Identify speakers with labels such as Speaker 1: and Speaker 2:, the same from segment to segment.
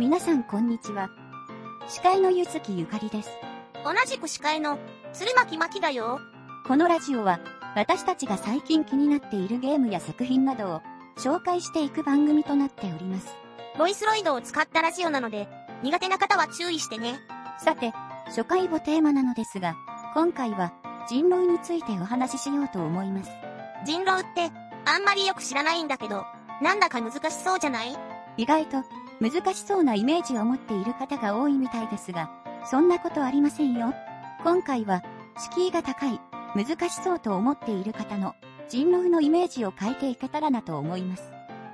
Speaker 1: 皆さんこんにちは。司会のゆずきゆかりです。
Speaker 2: 同じく司会の鶴巻まきだよ。
Speaker 1: このラジオは、私たちが最近気になっているゲームや作品などを紹介していく番組となっております。
Speaker 2: ボイスロイドを使ったラジオなので、苦手な方は注意してね。
Speaker 1: さて、初回をテーマなのですが、今回は人狼についてお話ししようと思います。
Speaker 2: 人狼って、あんまりよく知らないんだけど、なんだか難しそうじゃない？
Speaker 1: 意外と難しそうなイメージを持っている方が多いみたいですが、そんなことありませんよ。今回は、敷居が高い、難しそうと思っている方の人狼のイメージを変えていけたらなと思います。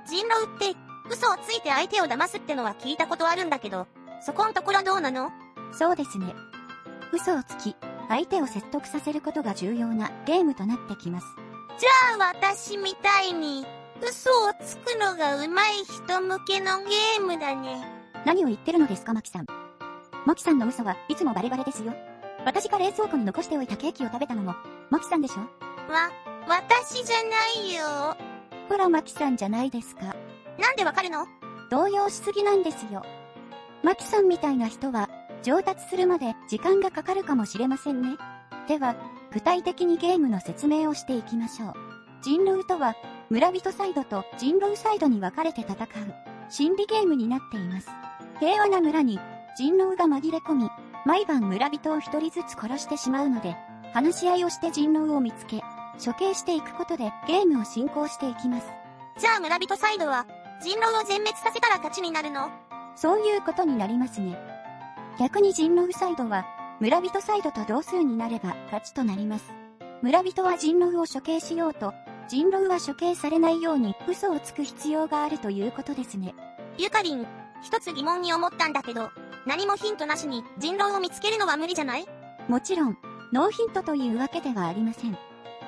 Speaker 2: 人狼って、嘘をついて相手を騙すってのは聞いたことあるんだけど、そこんところどうなの？
Speaker 1: そうですね。嘘をつき、相手を説得させることが重要なゲームとなってきます。
Speaker 2: じゃあ私みたいに、嘘をつくのが上手い人向けのゲームだね。
Speaker 1: 何を言ってるのですか、マキさん。マキさんの嘘はいつもバレバレですよ。私が冷蔵庫に残しておいたケーキを食べたのも、マキさんでしょ？
Speaker 2: わ、私じゃないよ。
Speaker 1: ほらマキさんじゃないですか。
Speaker 2: なんでわかるの？
Speaker 1: 動揺しすぎなんですよ。マキさんみたいな人は、上達するまで時間がかかるかもしれませんね。では、具体的にゲームの説明をしていきましょう。人狼とは、村人サイドと人狼サイドに分かれて戦う、心理ゲームになっています。平和な村に、人狼が紛れ込み、毎晩村人を一人ずつ殺してしまうので、話し合いをして人狼を見つけ、処刑していくことでゲームを進行していきます。
Speaker 2: じゃあ村人サイドは、人狼を全滅させたら勝ちになるの？
Speaker 1: そういうことになりますね。逆に人狼サイドは、村人サイドと同数になれば勝ちとなります。村人は人狼を処刑しようと、人狼は処刑されないように嘘をつく必要があるということですね。
Speaker 2: ゆかりん、一つ疑問に思ったんだけど、何もヒントなしに人狼を見つけるのは無理じゃない？
Speaker 1: もちろん、ノーヒントというわけではありません。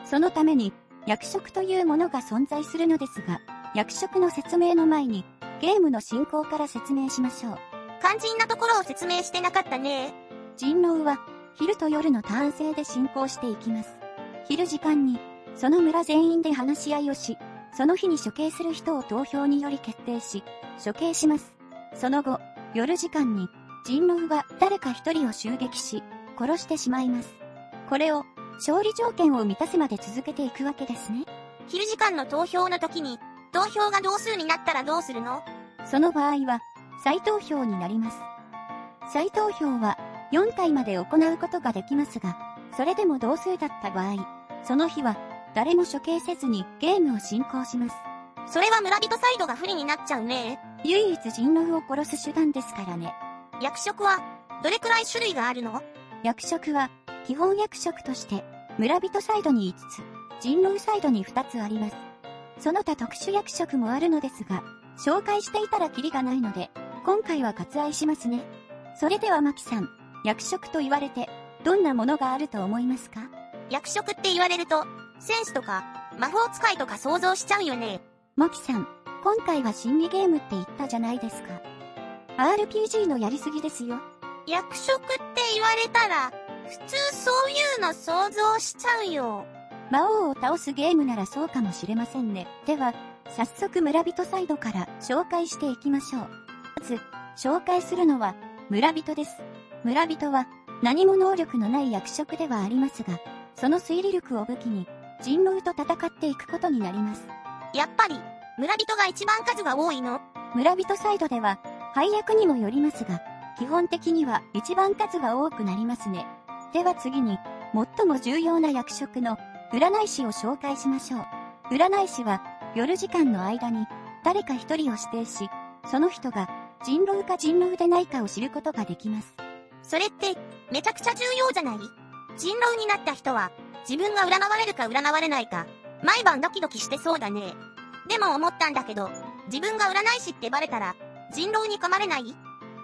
Speaker 1: そのために、役職というものが存在するのですが、役職の説明の前に、ゲームの進行から説明しましょう。
Speaker 2: 肝心なところを説明してなかったね。
Speaker 1: 人狼は、昼と夜のターン制で進行していきます。昼時間に、その村全員で話し合いをし、その日に処刑する人を投票により決定し、処刑します。その後、夜時間に、人狼は誰か一人を襲撃し、殺してしまいます。これを、勝利条件を満たすまで続けていくわけですね。
Speaker 2: 昼時間の投票の時に、投票が同数になったらどうするの？
Speaker 1: その場合は、再投票になります。再投票は、4回まで行うことができますが、それでも同数だった場合、その日は、誰も処刑せずにゲームを進行します。
Speaker 2: それは村人サイドが不利になっちゃうね。
Speaker 1: 唯一人狼を殺す手段ですからね。
Speaker 2: 役職は、どれくらい種類があるの？
Speaker 1: 役職は、基本役職として、村人サイドに5つ、人狼サイドに2つあります。その他特殊役職もあるのですが、紹介していたらキリがないので、今回は割愛しますね。それではマキさん、役職と言われて、どんなものがあると思いますか？
Speaker 2: 役職って言われると、戦士とか、魔法使いとか想像しちゃうよね。
Speaker 1: マキさん、今回は心理ゲームって言ったじゃないですか。RPG のやりすぎですよ。
Speaker 2: 役職って言われたら、普通そういうの想像しちゃうよ。
Speaker 1: 魔王を倒すゲームならそうかもしれませんね。では、早速村人サイドから紹介していきましょう。まず、紹介するのは、村人です。村人は、何も能力のない役職ではありますが、その推理力を武器に、人狼と戦っていくことになります。
Speaker 2: やっぱり、村人が一番数が多いの？
Speaker 1: 村人サイドでは、配役にもよりますが、基本的には一番数が多くなりますね。では次に、最も重要な役職の占い師を紹介しましょう。占い師は、夜時間の間に、誰か一人を指定し、その人が、人狼か人狼でないかを知ることができます。
Speaker 2: それって、めちゃくちゃ重要じゃない？人狼になった人は、自分が占われるか占われないか、毎晩ドキドキしてそうだね。でも思ったんだけど、自分が占い師ってバレたら、人狼に噛まれない？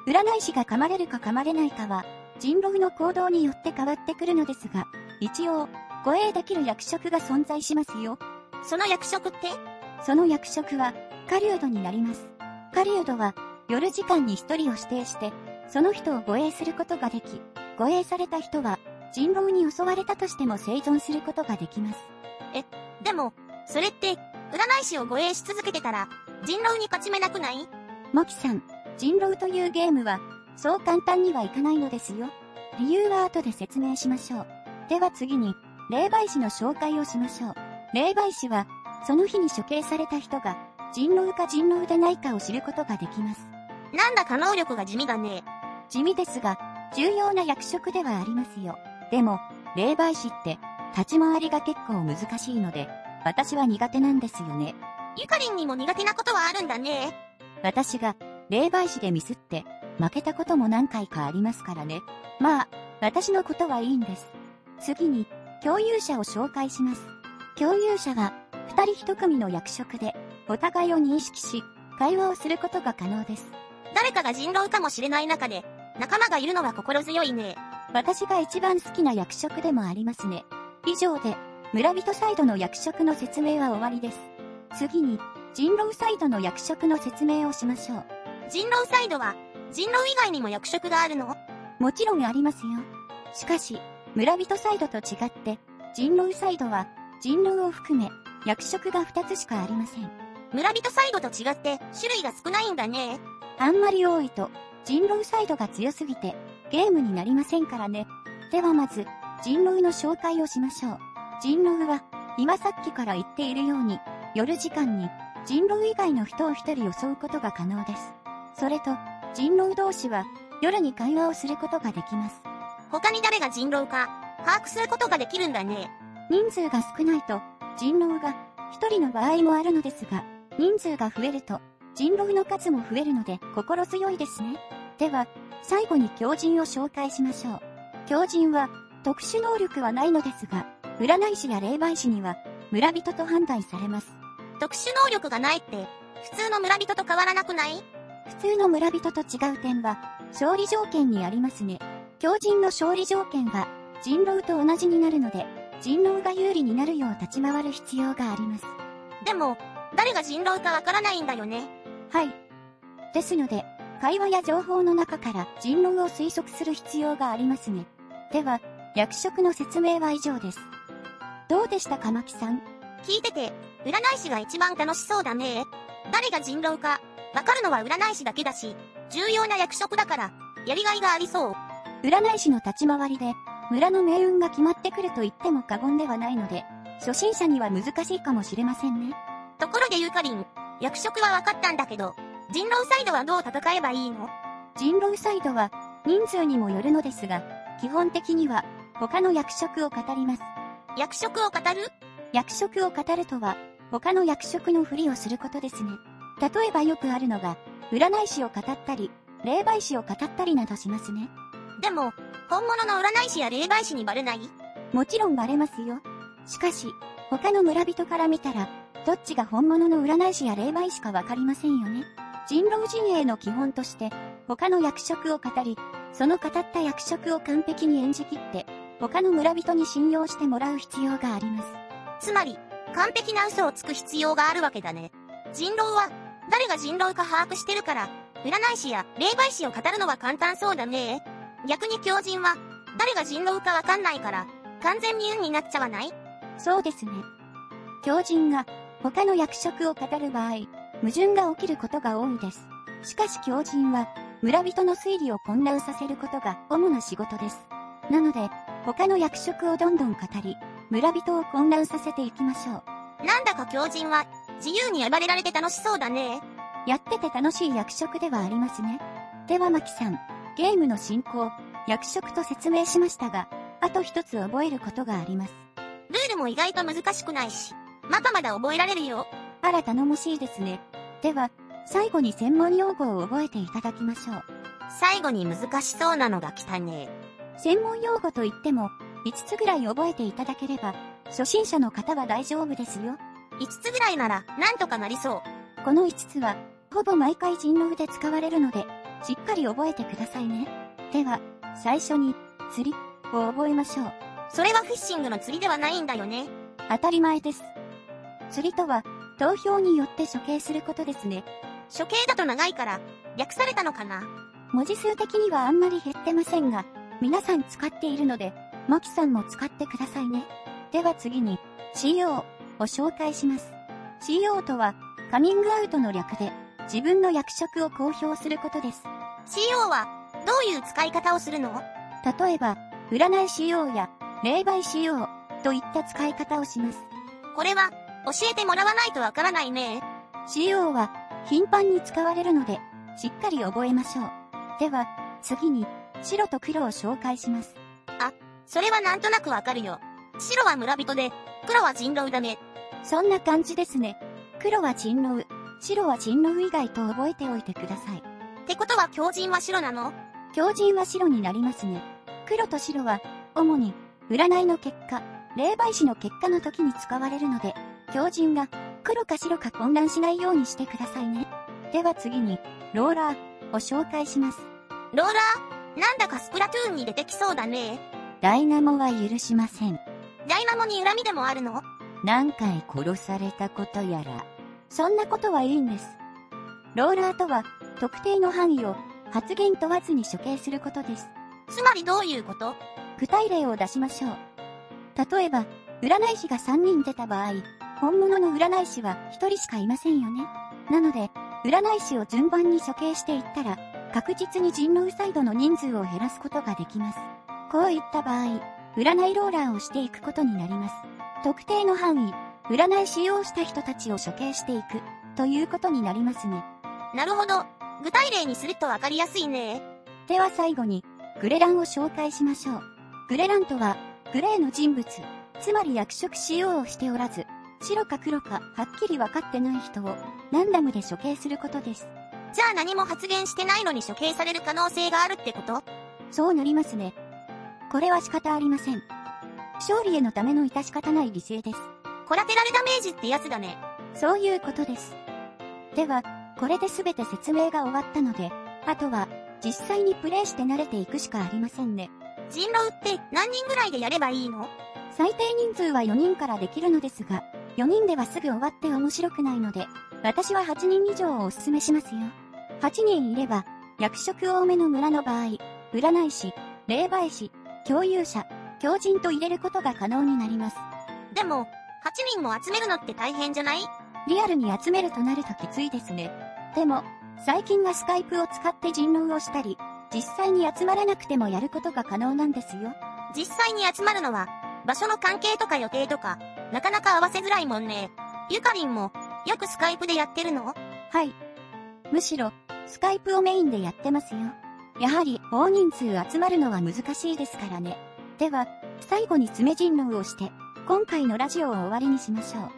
Speaker 1: 占い師が噛まれるか噛まれないかは、人狼の行動によって変わってくるのですが、一応、護衛できる役職が存在しますよ。
Speaker 2: その役職って？
Speaker 1: その役職は、狩人になります。狩人は、夜時間に一人を指定して、その人を護衛することができ、護衛された人は、人狼に襲われたとしても生存することができます。
Speaker 2: でも、それって、占い師を護衛し続けてたら、人狼に勝ち目なくない？
Speaker 1: モキさん、人狼というゲームは、そう簡単にはいかないのですよ。理由は後で説明しましょう。では次に、霊媒師の紹介をしましょう。霊媒師は、その日に処刑された人が、人狼か人狼でないかを知ることができます。
Speaker 2: なんだか能力が地味だね。
Speaker 1: 地味ですが、重要な役職ではありますよ。でも、霊媒師って、立ち回りが結構難しいので、私は苦手なんですよね。
Speaker 2: ゆかりんにも苦手なことはあるんだね。
Speaker 1: 私が、霊媒師でミスって、負けたことも何回かありますからね。まあ、私のことはいいんです。次に、共有者を紹介します。共有者は、二人一組の役職で、お互いを認識し、会話をすることが可能です。
Speaker 2: 誰かが人狼かもしれない中で、仲間がいるのは心強いね。
Speaker 1: 私が一番好きな役職でもありますね。以上で、村人サイドの役職の説明は終わりです。次に、人狼サイドの役職の説明をしましょう。
Speaker 2: 人狼サイドは、人狼以外にも役職があるの？
Speaker 1: もちろんありますよ。しかし、村人サイドと違って、人狼サイドは、人狼を含め、役職が2つしかありません。
Speaker 2: 村人サイドと違って、種類が少ないんだね。
Speaker 1: あんまり多いと、人狼サイドが強すぎて、ゲームになりませんからね。ではまず、人狼の紹介をしましょう。人狼は、今さっきから言っているように、夜時間に、人狼以外の人を一人襲うことが可能です。それと、人狼同士は、夜に会話をすることができます。
Speaker 2: 他に誰が人狼か、把握することができるんだね。
Speaker 1: 人数が少ないと、人狼が一人の場合もあるのですが、人数が増えると、人狼の数も増えるので心強いですね。では、最後に狂人を紹介しましょう。狂人は、特殊能力はないのですが、占い師や霊媒師には、村人と判断されます。
Speaker 2: 特殊能力がないって、普通の村人と変わらなくない？
Speaker 1: 普通の村人と違う点は、勝利条件にありますね。狂人の勝利条件は、人狼と同じになるので、人狼が有利になるよう立ち回る必要があります。
Speaker 2: でも、誰が人狼かわからないんだよね。
Speaker 1: はい。ですので、会話や情報の中から人狼を推測する必要がありますね。では、役職の説明は以上です。どうでしたか、まきさん？
Speaker 2: 聞いてて、占い師が一番楽しそうだね。誰が人狼か、わかるのは占い師だけだし、重要な役職だから、やりがいがありそう。
Speaker 1: 占い師の立ち回りで、村の命運が決まってくると言っても過言ではないので、初心者には難しいかもしれませんね。
Speaker 2: ところでゆかりん、役職はわかったんだけど、人狼サイドはどう戦えばいいの？
Speaker 1: 人狼サイドは、人数にもよるのですが、基本的には、他の役職を語ります。
Speaker 2: 役職を語る？
Speaker 1: 役職を語るとは、他の役職のふりをすることですね。例えばよくあるのが、占い師を語ったり、霊媒師を語ったりなどしますね。
Speaker 2: でも、本物の占い師や霊媒師にバレない？
Speaker 1: もちろんバレますよ。しかし、他の村人から見たら、どっちが本物の占い師や霊媒師かわかりませんよね。人狼陣営の基本として、他の役職を語り、その語った役職を完璧に演じきって、他の村人に信用してもらう必要があります。
Speaker 2: つまり、完璧な嘘をつく必要があるわけだね。人狼は、誰が人狼か把握してるから、占い師や霊媒師を語るのは簡単そうだね。逆に狂人は、誰が人狼かわかんないから、完全に運になっちゃわない？
Speaker 1: そうですね。狂人が他の役職を語る場合、矛盾が起きることが多いです。しかし狂人は村人の推理を混乱させることが主な仕事です。なので、他の役職をどんどん語り、村人を混乱させていきましょう。
Speaker 2: なんだか狂人は、自由に暴れられて楽しそうだね。
Speaker 1: やってて楽しい役職ではありますね。ではマキさん、ゲームの進行、役職と説明しましたが、あと一つ覚えることがあります。
Speaker 2: ルールも意外と難しくないし、まだまだ覚えられるよ。
Speaker 1: あら頼もしいですね。では、最後に専門用語を覚えていただきましょう。
Speaker 2: 最後に難しそうなのが来たね。
Speaker 1: 専門用語といっても、5つぐらい覚えていただければ、初心者の方は大丈夫ですよ。
Speaker 2: 5つぐらいなら、なんとかなりそう。
Speaker 1: この5つは、ほぼ毎回人狼で使われるので、しっかり覚えてくださいね。では、最初に、釣りを覚えましょう。
Speaker 2: それはフィッシングの釣りではないんだよね。
Speaker 1: 当たり前です。釣りとは、投票によって処刑することですね。
Speaker 2: 処刑だと長いから、略されたのかな？
Speaker 1: 文字数的にはあんまり減ってませんが、皆さん使っているので、マキさんも使ってくださいね。では次に、CO を紹介します。CO とは、カミングアウトの略で、自分の役職を公表することです。
Speaker 2: CO は、どういう使い方をするの？
Speaker 1: 例えば、占いしようや、霊媒しよう、といった使い方をします。
Speaker 2: これは、教えてもらわないとわからないね。
Speaker 1: しようは、頻繁に使われるので、しっかり覚えましょう。では、次に、白と黒を紹介します。
Speaker 2: それはなんとなくわかるよ。白は村人で、黒は人狼だね。
Speaker 1: そんな感じですね。黒は人狼、白は人狼以外と覚えておいてください。
Speaker 2: ってことは狂人は白なの？
Speaker 1: 狂人は白になりますね。黒と白は、主に、占いの結果、霊媒師の結果の時に使われるので、狂人が、黒か白か混乱しないようにしてくださいね。では次に、ローラーを紹介します。
Speaker 2: ローラー？なんだかスプラトゥーンに出てきそうだね。
Speaker 1: ダイナモは許しません。
Speaker 2: ダイナモに恨みでもあるの？
Speaker 1: 何回殺されたことやら。そんなことはいいんです。ローラーとは、特定の範囲を発言問わずに処刑することです。
Speaker 2: つまりどういうこと？
Speaker 1: 具体例を出しましょう。例えば、占い師が3人出た場合、本物の占い師は1人しかいませんよね。なので、占い師を順番に処刑していったら、確実に人狼サイドの人数を減らすことができます。こういった場合、占いローラーをしていくことになります。特定の範囲、占い使用した人たちを処刑していく、ということになりますね。
Speaker 2: なるほど。具体例にするとわかりやすいね。
Speaker 1: では最後に、グレランを紹介しましょう。グレランとは、グレーの人物、つまり役職使用をしておらず、白か黒かはっきり分かってない人を、ランダムで処刑することです。
Speaker 2: じゃあ何も発言してないのに処刑される可能性があるってこと？
Speaker 1: そうなりますね。これは仕方ありません。勝利へのための致し方ない犠牲です。
Speaker 2: コラテラルダメージってやつだね。
Speaker 1: そういうことです。では、これで全て説明が終わったので、あとは、実際にプレイして慣れていくしかありませんね。
Speaker 2: 人狼って何人ぐらいでやればいいの？
Speaker 1: 最低人数は4人からできるのですが、4人ではすぐ終わって面白くないので、私は8人以上をお勧めしますよ。8人いれば、役職多めの村の場合、占い師、霊媒師、共有者、狂人と入れることが可能になります。
Speaker 2: でも、8人も集めるのって大変じゃない？
Speaker 1: リアルに集めるとなるときついですね。でも、最近はスカイプを使って人狼をしたり、実際に集まらなくてもやることが可能なんですよ。
Speaker 2: 実際に集まるのは、場所の関係とか予定とか、なかなか合わせづらいもんね。ゆかりんも、よくスカイプでやってるの？
Speaker 1: はい。むしろ、スカイプをメインでやってますよ。やはり、大人数集まるのは難しいですからね。では、最後に爪人狼をして、今回のラジオを終わりにしましょう。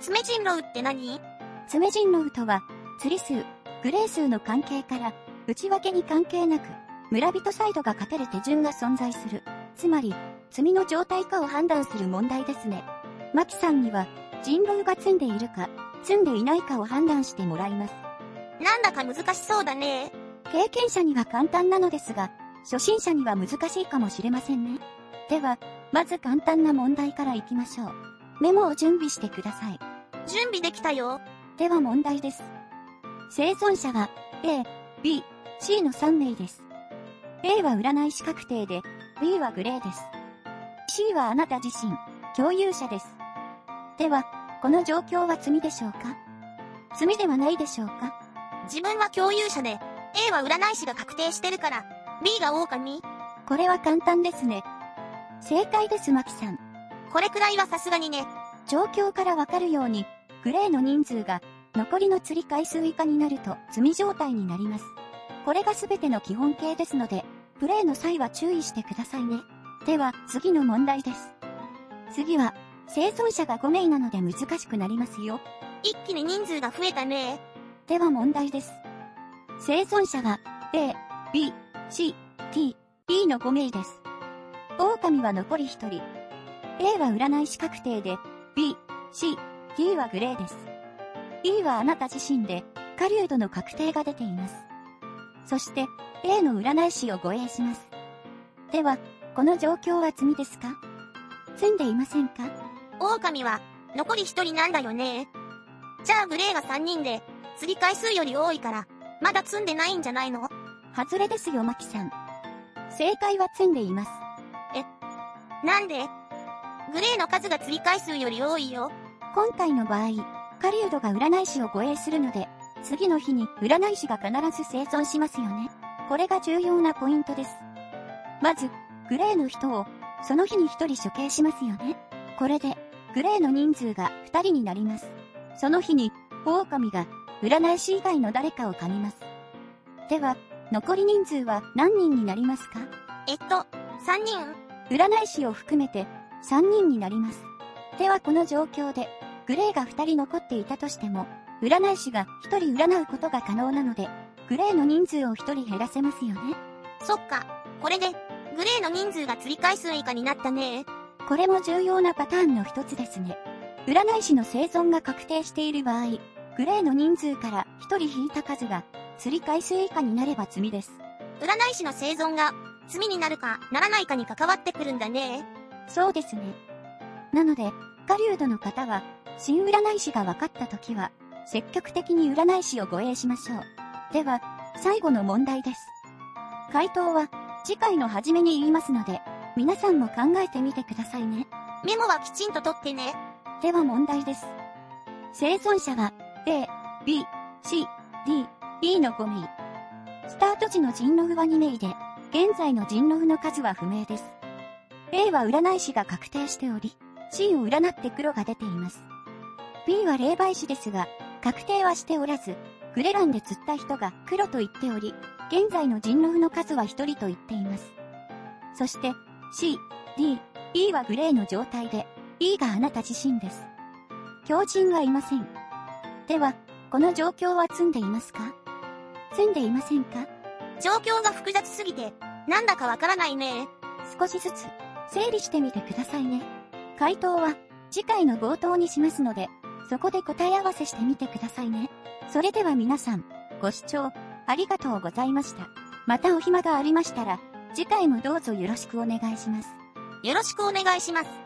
Speaker 2: 爪人狼って何？
Speaker 1: 爪人狼とは、釣り数、グレー数の関係から、内訳に関係なく、村人サイドが勝てる手順が存在する。つまり、罪の状態かを判断する問題ですね。マキさんには、人狼が積んでいるか、積んでいないかを判断してもらいます。
Speaker 2: なんだか難しそうだね。
Speaker 1: 経験者には簡単なのですが、初心者には難しいかもしれませんね。では、まず簡単な問題からいきましょう。メモを準備してください。
Speaker 2: 準備できたよ。
Speaker 1: では問題です。生存者は A、B、C の3名です。A は占い師確定で、B はグレーです。C はあなた自身、共有者です。では、この状況は罪でしょうか？罪ではないでしょうか？
Speaker 2: 自分は共有者で、A は占い師が確定してるから、B が狼？
Speaker 1: これは簡単ですね。正解です、マキさん。
Speaker 2: これくらいはさすがにね。
Speaker 1: 状況からわかるように、グレーの人数が残りの釣り回数以下になると罪状態になります。これが全ての基本形ですので、プレイの際は注意してくださいね。では、次の問題です。次は、生存者が5名なので難しくなりますよ。
Speaker 2: 一気に人数が増えたね。
Speaker 1: では問題です。生存者は A、B、C、T、E の5名です。狼は残り1人。A は占い師確定で、B、C、T はグレーです。E はあなた自身で、狩人の確定が出ています。そして、A の占い師を護衛します。では、この状況は罪ですか？積んでいませんか？
Speaker 2: 狼は、残り一人なんだよね。じゃあグレーが3人で、釣り回数より多いから、まだ積んでないんじゃないの？
Speaker 1: 外れですよ、マキさん。正解は積んでいます。
Speaker 2: なんで？グレーの数が釣り回数より多いよ。
Speaker 1: 今回の場合、狩人が占い師を護衛するので、次の日に占い師が必ず生存しますよね。これが重要なポイントです。まず、グレーの人を、その日に1人処刑しますよね。これで、グレーの人数が2人になります。その日に、狼が、占い師以外の誰かを噛みます。では、残り人数は何人になりますか？
Speaker 2: えっと、3人
Speaker 1: 占い師を含めて3人になります。ではこの状況で、グレーが2人残っていたとしても、占い師が1人占うことが可能なので、グレーの人数を1人減らせますよね。
Speaker 2: そっか。これで、グレーの人数が釣り回数以下になったね。
Speaker 1: これも重要なパターンの一つですね。占い師の生存が確定している場合、グレーの人数から1人引いた数が釣り回数以下になれば罪です。
Speaker 2: 占い師の生存が罪になるかならないかに関わってくるんだね。
Speaker 1: そうですね。なので、狩人の方は、新占い師が分かった時は、積極的に占い師を護衛しましょう。では、最後の問題です。回答は、次回の初めに言いますので、皆さんも考えてみてくださいね。
Speaker 2: メモはきちんと取ってね。
Speaker 1: では問題です。生存者は、A、B、C、D、E の5名。スタート時の人狼は2名で、現在の人狼の数は不明です。A は占い師が確定しており、C を占って黒が出ています。B は霊媒師ですが、確定はしておらず、グレランで釣った人が黒と言っており、現在の人狼の数は1人と言っています。そして、C、D、E はグレーの状態で、E があなた自身です。狂人はいません。では、この状況は積んでいますか？積んでいませんか？
Speaker 2: 状況が複雑すぎて、なんだかわからないね。
Speaker 1: 少しずつ、整理してみてくださいね。回答は、次回の冒頭にしますので、そこで答え合わせしてみてくださいね。それでは皆さん、ご視聴、ありがとうございました。またお暇がありましたら、次回もどうぞよろしくお願いします。
Speaker 2: よろしくお願いします。